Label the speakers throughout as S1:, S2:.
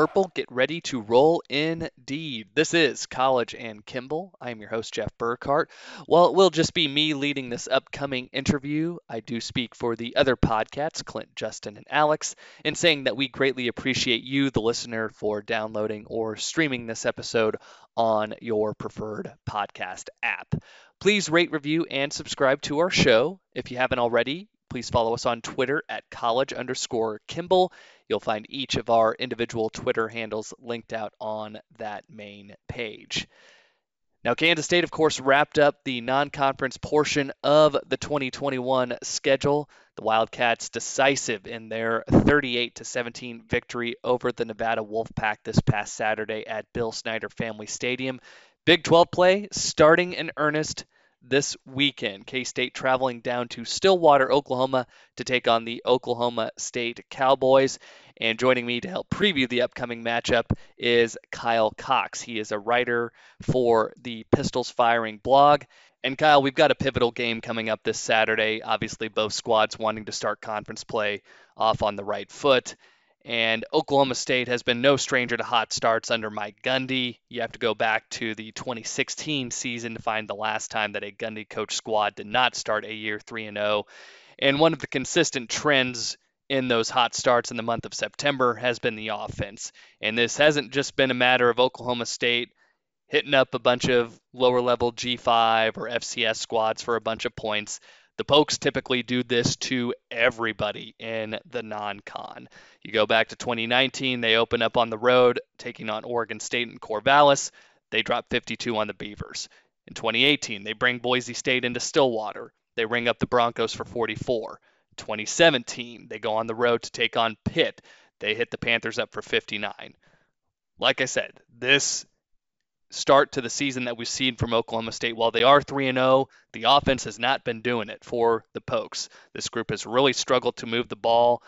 S1: Purple, get ready to roll indeed. This is College and Kimball. I am your host, Jeff Burkhart. Well, it will just be me leading this upcoming interview. I do speak for the other podcasts, Clint, Justin, and Alex, in saying that we greatly appreciate you, the listener, for downloading or streaming this episode on your preferred podcast app. Please rate, review, and subscribe to our show. If you haven't already, please follow us on Twitter at college underscore Kimball. You'll find each of our individual Twitter handles linked out on that main page. Now, Kansas State, of course, wrapped up the non conference portion of the 2021 schedule. The Wildcats decisive in their 38 17 victory over the Nevada Wolfpack this past Saturday at Bill Snyder Family Stadium. Big 12 play starting in earnest this weekend. K State traveling down to Stillwater, Oklahoma to take on the Oklahoma State Cowboys. And joining me to help preview the upcoming matchup is Kyle Cox. He is a writer for the Pistols Firing blog. And Kyle, we've got a pivotal game coming up this Saturday. Obviously, both squads wanting to start conference play off on the right foot. And Oklahoma State has been no stranger to hot starts under Mike Gundy. You have to go back to the 2016 season to find the last time that a Gundy coach squad did not start a year 3 and 0. And one of the consistent trends in those hot starts in the month of September has been the offense. And this hasn't just been a matter of Oklahoma State hitting up a bunch of lower level G5 or FCS squads for a bunch of points. The Pokes typically do this to everybody in the non con. You go back to 2019, they open up on the road, taking on Oregon State and Corvallis. They drop 52 on the Beavers. In 2018, they bring Boise State into Stillwater. They ring up the Broncos for 44. 2017, they go on the road to take on Pitt. They hit the Panthers up for 59. Like I said, this start to the season that we've seen from Oklahoma State. While they are 3 0, the offense has not been doing it for the Pokes. This group has really struggled to move the ball.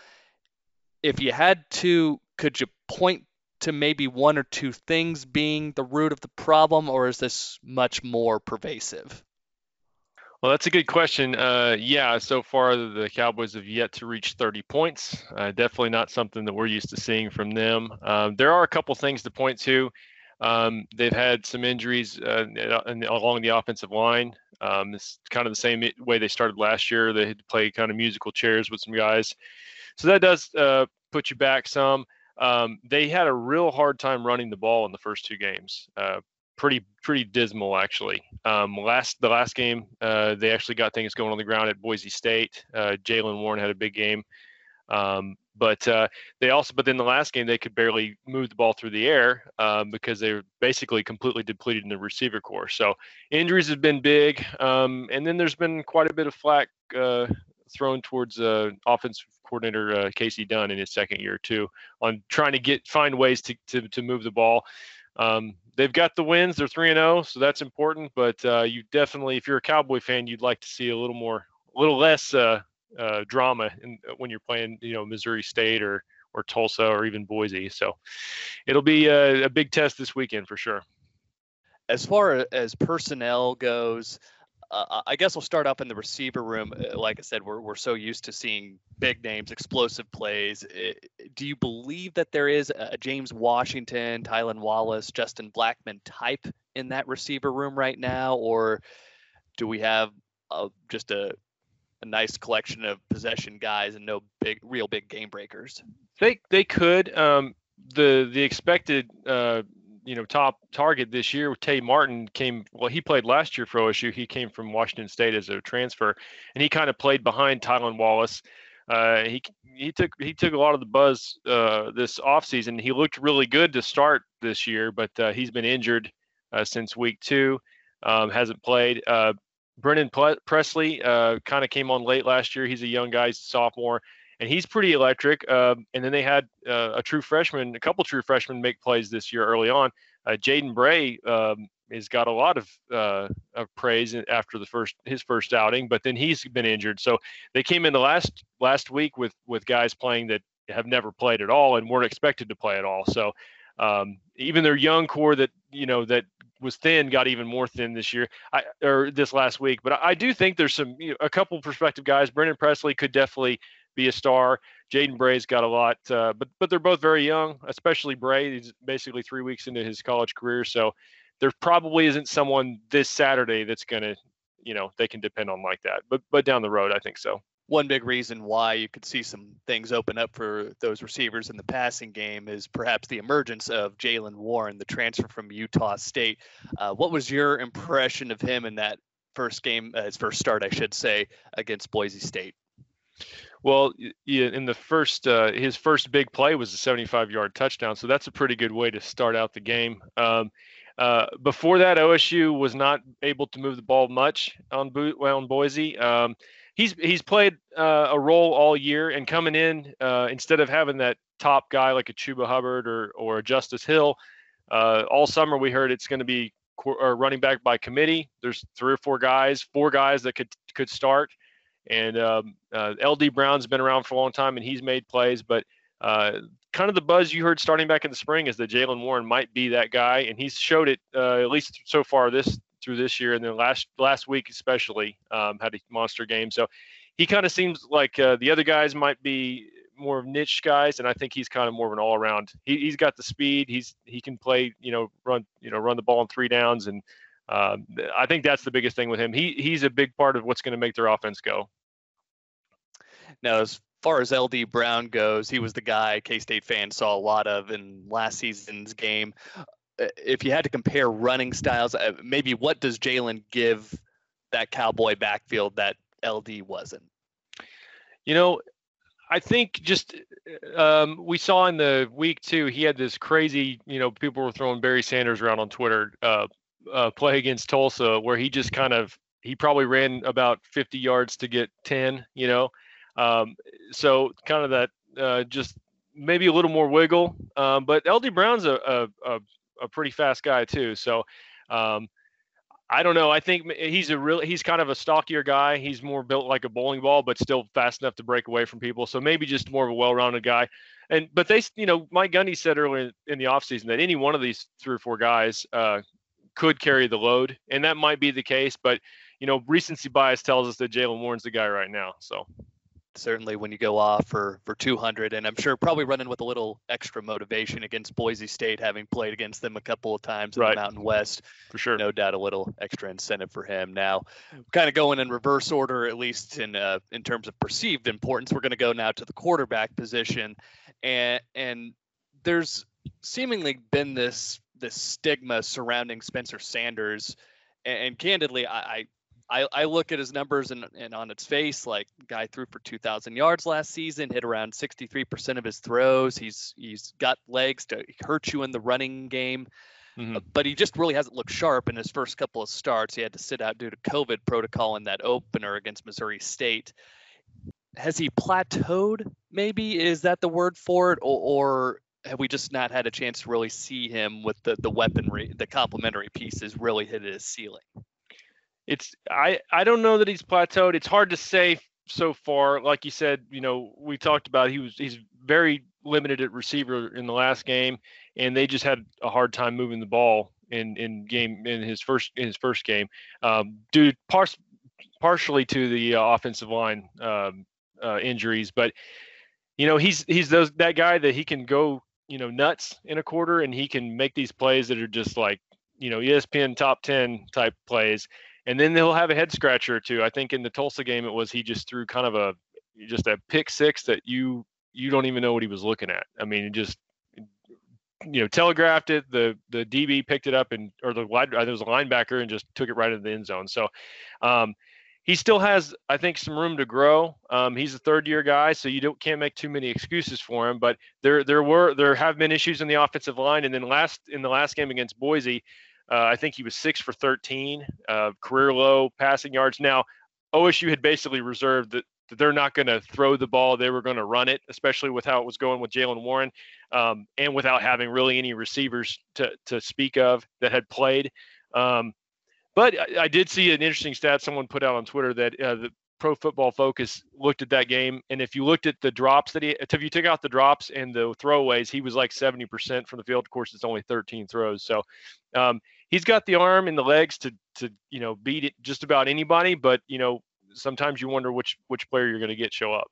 S1: If you had to, could you point to maybe one or two things being the root of the problem, or is this much more pervasive?
S2: Well, that's a good question. Uh, yeah, so far the Cowboys have yet to reach 30 points. Uh, definitely not something that we're used to seeing from them. Um, there are a couple things to point to. Um, they've had some injuries uh, along the offensive line. Um, it's kind of the same way they started last year. They had to play kind of musical chairs with some guys, so that does uh, put you back some. Um, they had a real hard time running the ball in the first two games. Uh, pretty pretty dismal actually. Um, last the last game, uh, they actually got things going on the ground at Boise State. Uh, Jaylen Warren had a big game. Um, but uh, they also, but then the last game they could barely move the ball through the air um, because they were basically completely depleted in the receiver corps. So injuries have been big, um, and then there's been quite a bit of flack uh, thrown towards uh, offensive coordinator uh, Kasey Dunn in his second year too on trying to get find ways to to, to move the ball. Um, they've got the wins; they're three and zero, oh, so that's important. But uh, you definitely, if you're a Cowboy fan, you'd like to see a little more, a little less uh, uh, drama in, uh, when you're playing, you know, Missouri State or or Tulsa or even Boise. So it'll be a, a big test this weekend for sure.
S1: As far as personnel goes, uh, I guess we'll start up in the receiver room. Uh, like I said, we're, we're so used to seeing big names, explosive plays. Do you believe that there is a James Washington, Tylan Wallace, Justin Blackmon type in that receiver room right now? Or do we have a, just a, a nice collection of possession guys and no big, real big game breakers.
S2: They they could. Um, the the expected uh, you know top target this year, Tay Martin came. Well, he played last year for OSU. He came from Washington State as a transfer, and he kind of played behind Tylan Wallace. Uh, he he took he took a lot of the buzz uh, this offseason. He looked really good to start this year, but uh, he's been injured uh, since week two. Um, hasn't played. Brennan Presley uh, kind of came on late last year. He's a young guy, he's a sophomore, and he's pretty electric. Uh, and then they had uh, a true freshman, a couple true freshmen make plays this year early on. Uh, Jaden Bray um, has got a lot of, uh, of praise after the first his first outing, but then he's been injured. So they came in the last last week with with guys playing that have never played at all and weren't expected to play at all. So um, even their young core that you know that was thin got even more thin this year I, or this last week. But I, I do think there's some you know, a couple prospective guys. Brennan Presley could definitely be a star. Jaden Bray's got a lot, uh, but but they're both very young, especially Bray. He's basically three weeks into his college career, so there probably isn't someone this Saturday that's gonna, you know, they can depend on like that. But but down the road, I think so
S1: one big reason why you could see some things open up for those receivers in the passing game is perhaps the emergence of Jaylen Warren, the transfer from Utah State. Uh, what was your impression of him in that first game, uh, his first start, I should say, against Boise State?
S2: Well, in the first, uh, his first big play was a 75-yard touchdown, so that's a pretty good way to start out the game. Um, uh, before that, OSU was not able to move the ball much on, on Boise. Um, he's he's played uh, a role all year, and coming in uh, instead of having that top guy like a Chuba Hubbard or or a Justice Hill, uh, all summer we heard it's going to be running back by committee. There's three or four guys, four guys that could could start, and um, uh, LD Brown's been around for a long time and he's made plays, but. Uh, kind of the buzz you heard starting back in the spring is that Jaylen Warren might be that guy, and he's showed it uh, at least so far this through this year, and then last last week especially um, had a monster game. So he kind of seems like uh, the other guys might be more of niche guys, and I think he's kind of more of an all around. He, has got the speed. He's he can play, you know, run you know run the ball in three downs, and um, I think that's the biggest thing with him. He he's a big part of what's going to make their offense go.
S1: Now, as far as LD Brown goes, he was the guy K State fans saw a lot of in last season's game. Uh, if you had to compare running styles, uh, maybe what does Jaylen give that Cowboy backfield that LD wasn't?
S2: You know, I think just um, we saw in the week two, he had this crazy, you know, people were throwing Barry Sanders around on Twitter uh, uh, play against Tulsa where he just kind of, he probably ran about 50 yards to get 10, you know. Um, so kind of that uh, just maybe a little more wiggle. Um, but LD Brown's a, a, a a pretty fast guy too. So um, I don't know. I think he's a really he's kind of a stockier guy. He's more built like a bowling ball, but still fast enough to break away from people. So maybe just more of a well-rounded guy. And but they, you know, Mike Gundy said earlier in the offseason that any one of these three or four guys uh, could carry the load, and that might be the case. But you know, recency bias tells us that Jaylen Warren's the guy right now. So
S1: certainly when you go off for for 200 and i'm sure probably running with a little extra motivation against boise state having played against them a couple of times in right. the mountain west
S2: for sure
S1: no doubt a little extra incentive for him now kind of going in reverse order at least in uh, in terms of perceived importance we're going to go now to the quarterback position and and there's seemingly been this this stigma surrounding spencer sanders and, and candidly I, I I, I look at his numbers and, and on its face, like guy threw for 2,000 yards last season, hit around 63% of his throws. He's he's got legs to hurt you in the running game, mm-hmm. uh, but he just really hasn't looked sharp in his first couple of starts. He had to sit out due to COVID protocol in that opener against Missouri State. Has he plateaued? Maybe is that the word for it, or, or have we just not had a chance to really see him with the the weaponry, the complementary pieces really hit his ceiling?
S2: It's I I don't know that he's plateaued. It's hard to say so far. Like you said, you know, we talked about he was he's very limited at receiver in the last game, and they just had a hard time moving the ball in in game in his first in his first game, um, due par- partially to the uh, offensive line um, uh, injuries. But you know, he's he's those that guy that he can go you know nuts in a quarter, and he can make these plays that are just like you know ESPN top ten type plays and then they'll have a head scratcher or two. I think in the Tulsa game, it was he just threw kind of a just a pick six that you you don't even know what he was looking at. I mean, just you know telegraphed it. The the DB picked it up and or the wide there was a linebacker and just took it right into the end zone. So. Um, he still has, I think, some room to grow. Um, he's a third-year guy, so you don't can't make too many excuses for him. But there, there were, there have been issues in the offensive line, and then last in the last game against Boise, uh, I think he was six for 13, uh, career low passing yards. Now, OSU had basically reserved that, that they're not going to throw the ball; they were going to run it, especially with how it was going with Jaylen Warren, um, and without having really any receivers to to speak of that had played. Um, but I, I, did see an interesting stat someone put out on Twitter that uh, the Pro Football Focus looked at that game, and if you looked at the drops that he, if you took out the drops and the throwaways, he was like 70% from the field. Of course, it's only 13 throws, so um, he's got the arm and the legs to to you know beat it just about anybody. But you know sometimes you wonder which which player you're going to get show up.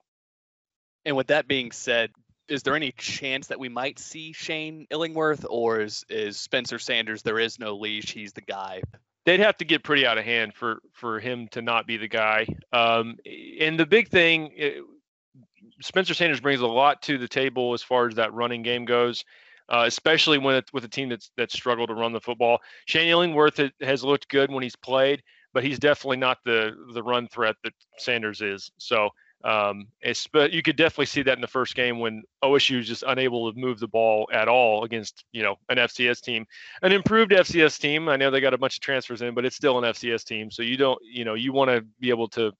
S1: And with that being said, is there any chance that we might see Shane Illingworth, or is is Spencer Sanders? There is no leash; he's the guy.
S2: They'd have to get pretty out of hand for for him to not be the guy. Um, and the big thing, it, Spencer Sanders brings a lot to the table as far as that running game goes. Uh, especially when it, with a team that's that's struggled to run the football. Shane Illingworth has looked good when he's played, but he's definitely not the the run threat that Sanders is. So um, it's, but you could definitely see that in the first game when OSU is just unable to move the ball at all against you know an FCS team, an improved FCS team. I know they got a bunch of transfers in, but it's still an FCS team. So you don't you know you want to be able to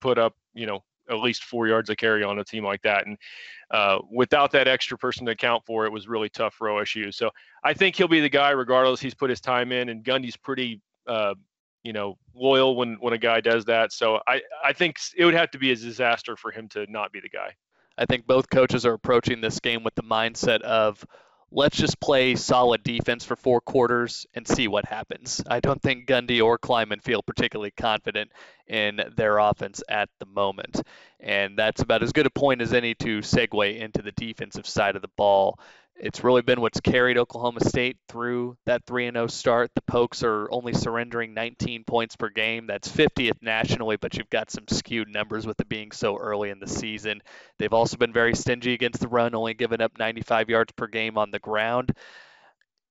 S2: put up you know at least four yards of carry on a team like that. And uh, without that extra person to account for, it was really tough for OSU. So I think he'll be the guy regardless. He's put his time in, and Gundy's pretty uh, you know loyal when when a guy does that. So I I think it would have to be a disaster for him to not be the guy.
S1: I think both coaches are approaching this game with the mindset of let's just play solid defense for four quarters and see what happens. I don't think Gundy or Klieman feel particularly confident in their offense at the moment. And that's about as good a point as any to segue into the defensive side of the ball. It's really been what's carried Oklahoma State through that 3 0 start. The Pokes are only surrendering 19 points per game. That's 50th nationally, but you've got some skewed numbers with it being so early in the season. They've also been very stingy against the run, only giving up 95 yards per game on the ground.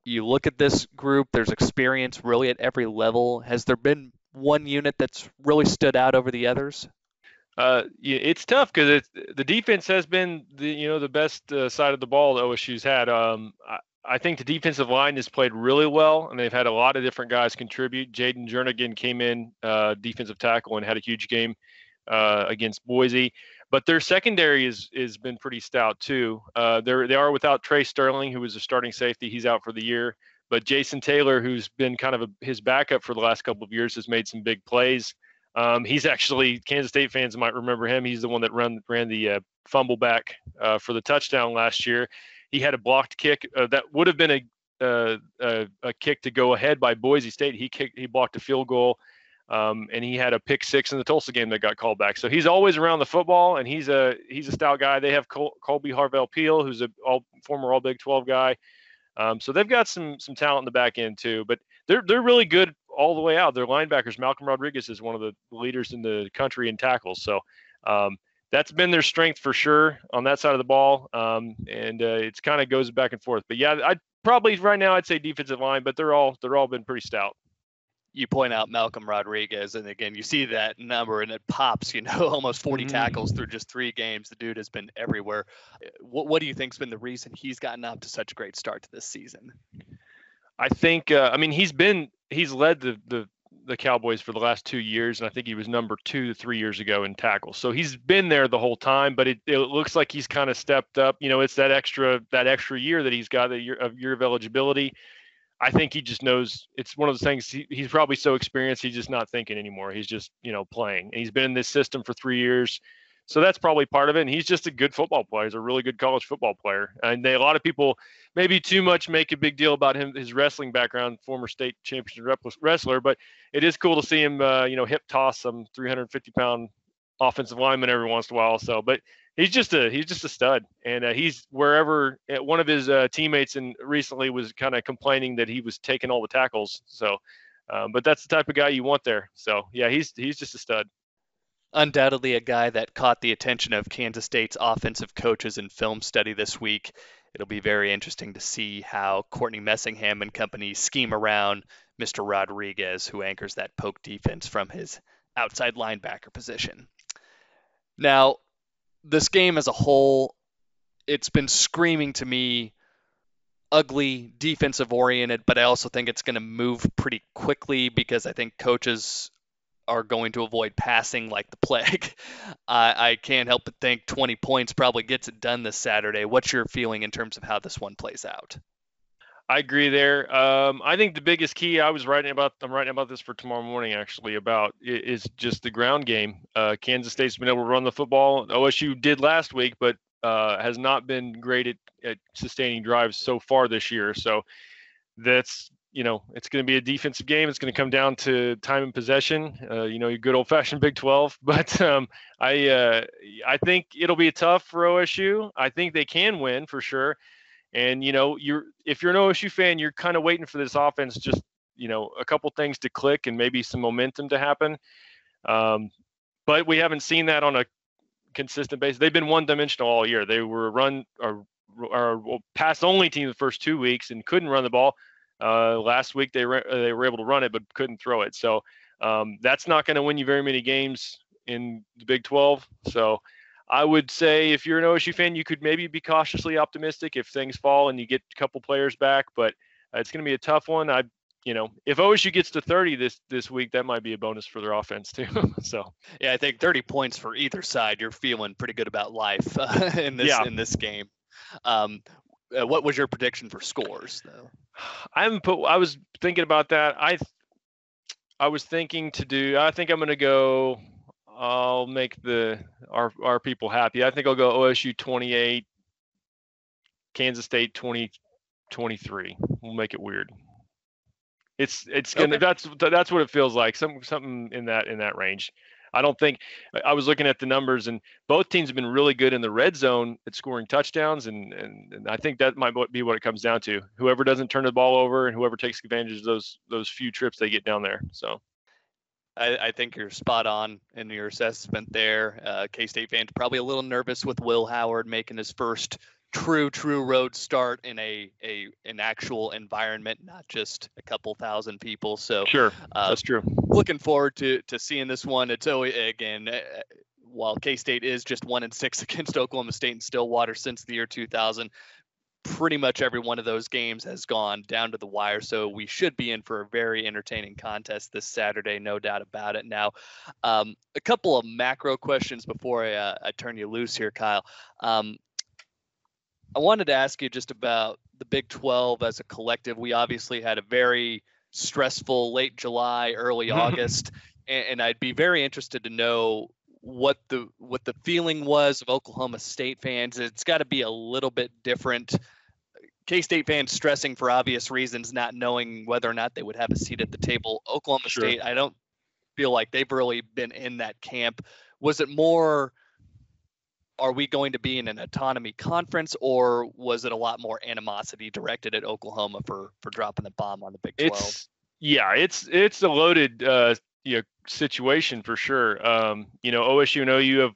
S1: You look at this group, there's experience really at every level. Has there been one unit that's really stood out over the others?
S2: Uh, it's tough because the defense has been the you know the best uh, side of the ball that OSU's had. Um, I, I, think the defensive line has played really well, and they've had a lot of different guys contribute. Jaden Jernigan came in uh, defensive tackle and had a huge game uh, against Boise, but their secondary is has been pretty stout too. Uh, they they are without Trey Sterling, who was a starting safety. He's out for the year. But Jason Taylor, who's been kind of a, his backup for the last couple of years, has made some big plays. Um, he's actually Kansas State fans might remember him. He's the one that run ran the uh, fumble back uh, for the touchdown last year. He had a blocked kick uh, that would have been a, uh, a, a kick to go ahead by Boise State. He kicked he blocked a field goal, um, and he had a pick six in the Tulsa game that got called back. So he's always around the football, and he's a he's a stout guy. They have Col- Kolby Harvell Peel, who's a all, former All Big 12 guy. Um, so they've got some some talent in the back end too, but they're they're really good all the way out. Their linebackers, Malcolm Rodriguez, is one of the leaders in the country in tackles. So um, that's been their strength for sure on that side of the ball, um, and uh, it's kind of goes back and forth. But yeah, I'd probably right now I'd say defensive line, but they're all they're all been pretty stout
S1: you point out Malcolm Rodriguez, and again, you see that number and it pops, you know, almost 40 mm-hmm. tackles through just three games. The dude has been everywhere. What, what do you think's been the reason he's gotten up to such a great start to this season?
S2: I think, uh, I mean, he's been, he's led the, the, the Cowboys for the last two years, and I think he was number two three years ago in tackles. So he's been there the whole time, but it, it looks like he's kind of stepped up. You know, it's that extra that extra year that he's got a year of year of eligibility. I think he just knows it's one of those things. He, he's probably so experienced, he's just not thinking anymore. He's just, you know, playing. And he's been in this system for three years. So that's probably part of it. And he's just a good football player. He's a really good college football player. And they, a lot of people maybe too much make a big deal about him, his wrestling background, former state championship wrestler. But it is cool to see him, uh, you know, hip toss some 350 pound offensive lineman every once in a while. So, but he's just a he's just a stud, and uh, he's wherever. One of his uh, teammates and recently was kind of complaining that he was taking all the tackles. So, um, but that's the type of guy you want there. So, yeah, he's he's just a stud.
S1: Undoubtedly, a guy that caught the attention of Kansas State's offensive coaches in film study this week. It'll be very interesting to see how Courtney Messingham and company scheme around Mr. Rodriguez, who anchors that poke defense from his outside linebacker position. Now, this game as a whole, it's been screaming to me ugly, defensive oriented, but I also think it's going to move pretty quickly because I think coaches are going to avoid passing like the plague. I, I can't help but think 20 points probably gets it done this Saturday. What's your feeling in terms of how this one plays out?
S2: I agree there. Um, I think the biggest key I was writing about, I'm writing about this for tomorrow morning actually, about is just the ground game. Uh, Kansas State's been able to run the football. OSU did last week, but uh, has not been great at, at sustaining drives so far this year. So that's you know, it's going to be a defensive game. It's going to come down to time and possession. Uh, you know, your good old fashioned Big 12. But um, I uh, I think it'll be tough for OSU. I think they can win for sure. And you know, you're if you're an OSU fan, you're kind of waiting for this offense just you know a couple things to click and maybe some momentum to happen. Um, but we haven't seen that on a consistent basis. They've been one dimensional all year. They were run or, or pass only team the first two weeks and couldn't run the ball. Uh, last week they re- they were able to run it but couldn't throw it. So um, that's not going to win you very many games in the Big 12. So I would say if you're an OSU fan, you could maybe be cautiously optimistic if things fall and you get a couple players back. But uh, it's going to be a tough one. I you know, if OSU gets to 30 this this week, that might be a bonus for their offense too. so,
S1: yeah, I think 30 points for either side, you're feeling pretty good about life uh, in this yeah. in this game. Um, uh, what was your prediction for scores though?
S2: I haven't put. I was thinking about that. I I was thinking to do. I think I'm going to go. I'll make the our our people happy. I think I'll go OSU 28, Kansas State 20, 23. We'll make it weird. It's it's gonna okay. that's that's what it feels like. Some something in that in that range. I don't think I was looking at the numbers and both teams have been really good in the red zone at scoring touchdowns and, and, and I think that might be what it comes down to. Whoever doesn't turn the ball over and whoever takes advantage of those those few trips they get down there. So
S1: I, I think you're spot on in your assessment there. Uh, K-State fans probably a little nervous with Will Howard making his first true true road start in a a an actual environment not just a couple thousand people. So
S2: sure uh, that's true.
S1: looking forward to to seeing this one. It's always again uh, while k-state is just one in six against oklahoma state and stillwater since the year 2000 pretty much every one of those games has gone down to the wire. So we should be in for a very entertaining contest this saturday no doubt about it. Now um, a couple of macro questions before i, uh, I turn you loose here kyle. Um, I wanted to ask you just about the Big 12 as a collective. We obviously had a very stressful late July, early mm-hmm. August, and, and I'd be very interested to know what the what the feeling was of Oklahoma State fans. It's got to be a little bit different. K State fans stressing for obvious reasons, not knowing whether or not they would have a seat at the table. Oklahoma sure. State, I don't feel like they've really been in that camp. Was it more? Are we going to be in an autonomy conference or was it a lot more animosity directed at Oklahoma for for dropping the bomb on the Big 12?
S2: It's yeah, it's it's a loaded uh, you know, situation for sure. Um, you know, OSU and OU have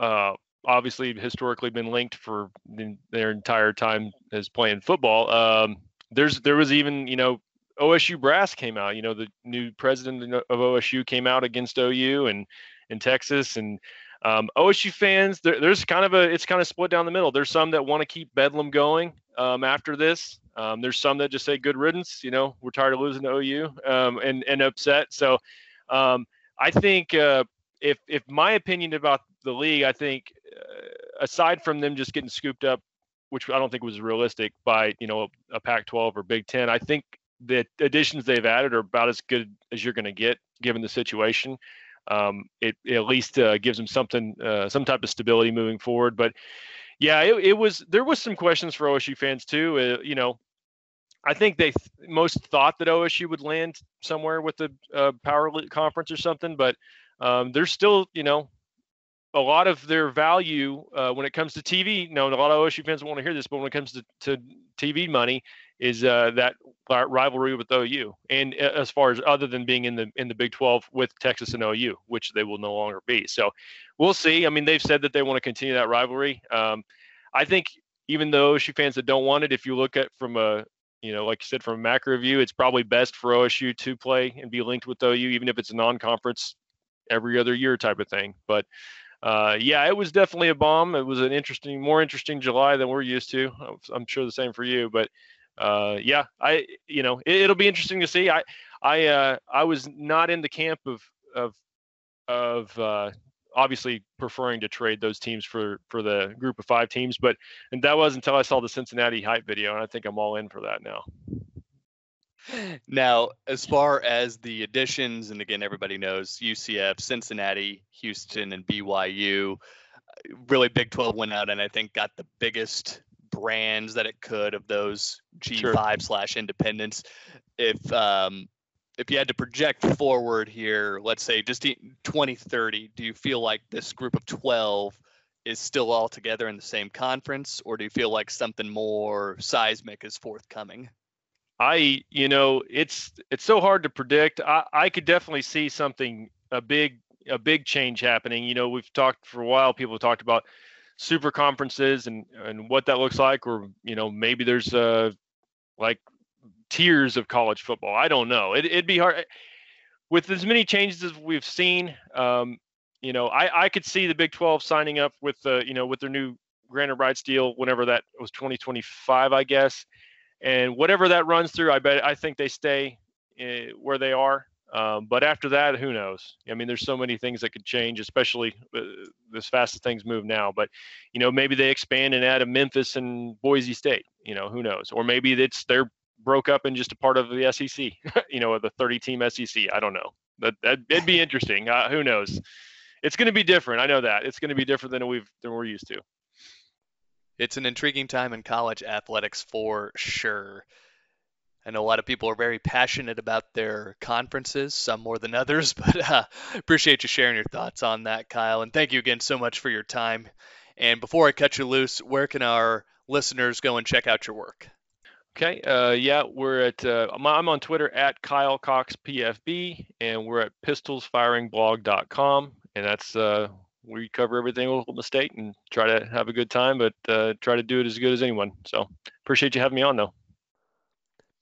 S2: uh, obviously historically been linked for the, their entire time as playing football. Um, there's there was even you know OSU brass came out. You know, the new president of OSU came out against OU and in Texas and um, OSU fans, there, there's kind of a it's kind of split down the middle. There's some that want to keep Bedlam going um, after this. Um, there's some that just say good riddance. You know, we're tired of losing to OU um, and and upset. So um, I think uh, if if my opinion about the league, I think uh, aside from them just getting scooped up, which I don't think was realistic by you know a Pac-12 or Big Ten, I think the additions they've added are about as good as you're going to get given the situation um, it, it, at least uh, gives them something, uh, some type of stability moving forward. But yeah, it, it, was there was some questions for OSU fans too. Uh, you know, I think they th- most thought that OSU would land somewhere with the uh, power conference or something, but um, there's still you know a lot of their value uh, when it comes to TV. No, a lot of OSU fans want to hear this, but when it comes to, to TV money, is uh, that rivalry with OU, and uh, as far as other than being in the in the Big 12 with Texas and OU, which they will no longer be. So we'll see. I mean, they've said that they want to continue that rivalry. Um, I think even though OSU fans that don't want it, if you look at from a you know, like you said, from a macro view, it's probably best for OSU to play and be linked with OU, even if it's a non-conference every other year type of thing. But uh, yeah, it was definitely a bomb. It was an interesting, more interesting July than we're used to. I'm sure the same for you, but uh, yeah, I you know it, will be interesting to see. I I uh, I was not in the camp of of of uh, obviously preferring to trade those teams for for the group of five teams, but and that was until I saw the Cincinnati hype video, and I think I'm all in for that now.
S1: Now, as far as the additions, and again, everybody knows UCF, Cincinnati, Houston, and BYU. Really, Big 12 went out and I think got the biggest brands that it could of those G5 slash independents. If um, if you had to project forward here, let's say just 2030, do you feel like this group of 12 is still all together in the same conference, or do you feel like something more seismic is forthcoming?
S2: I, you know, it's it's so hard to predict. I, I could definitely see something a big a big change happening. You know, we've talked for a while. People have talked about super conferences and and what that looks like, or you know, maybe there's uh like tiers of college football. I don't know. It, would be hard with as many changes as we've seen. Um, you know, I, I could see the Big 12 signing up with the, you know, with their new granted rights deal whenever that was 2025, I guess. And whatever that runs through, I bet I think they stay uh, where they are. Um, but after that, who knows? I mean, there's so many things that could change, especially uh, as fast as things move now. But you know, maybe they expand and add a Memphis and Boise State. You know, who knows? Or maybe it's they're broke up and just a part of the SEC. you know, the 30 team SEC. I don't know. That that it'd be interesting. Uh, who knows? It's going to be different. I know that it's going to be different than we've than we're used to.
S1: It's an intriguing time in college athletics for sure. I know a lot of people are very passionate about their conferences, some more than others, but uh, appreciate you sharing your thoughts on that, Kyle. And thank you again so much for your time. And before I cut you loose, where can our listeners go and check out your work?
S2: Okay. Uh, yeah, we're at. Uh, I'm on Twitter at Kyle Cox PFB, and we're at pistolsfiringblog.com, and that's uh, we cover everything Oklahoma State and try to have a good time, but uh, try to do it as good as anyone. So appreciate you having me on, though.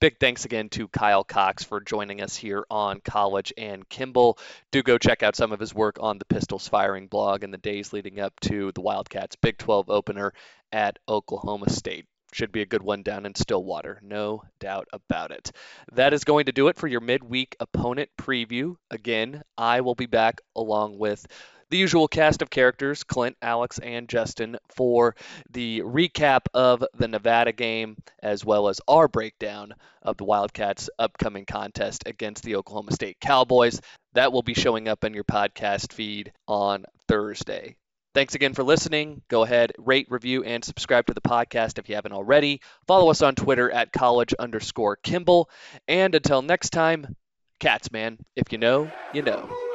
S1: Big thanks again to Kyle Cox for joining us here on College and Kimball. Do go check out some of his work on the Pistols Firing blog in the days leading up to the Wildcats Big 12 opener at Oklahoma State. Should be a good one down in Stillwater, no doubt about it. That is going to do it for your midweek opponent preview. Again, I will be back along with the usual cast of characters, Clint, Alex, and Justin, for the recap of the Nevada game, as well as our breakdown of the Wildcats' upcoming contest against the Oklahoma State Cowboys. That will be showing up in your podcast feed on Thursday. Thanks again for listening. Go ahead, rate, review, and subscribe to the podcast if you haven't already. Follow us on Twitter at college underscore Kimball. And until next time, cats, man. If you know, you know.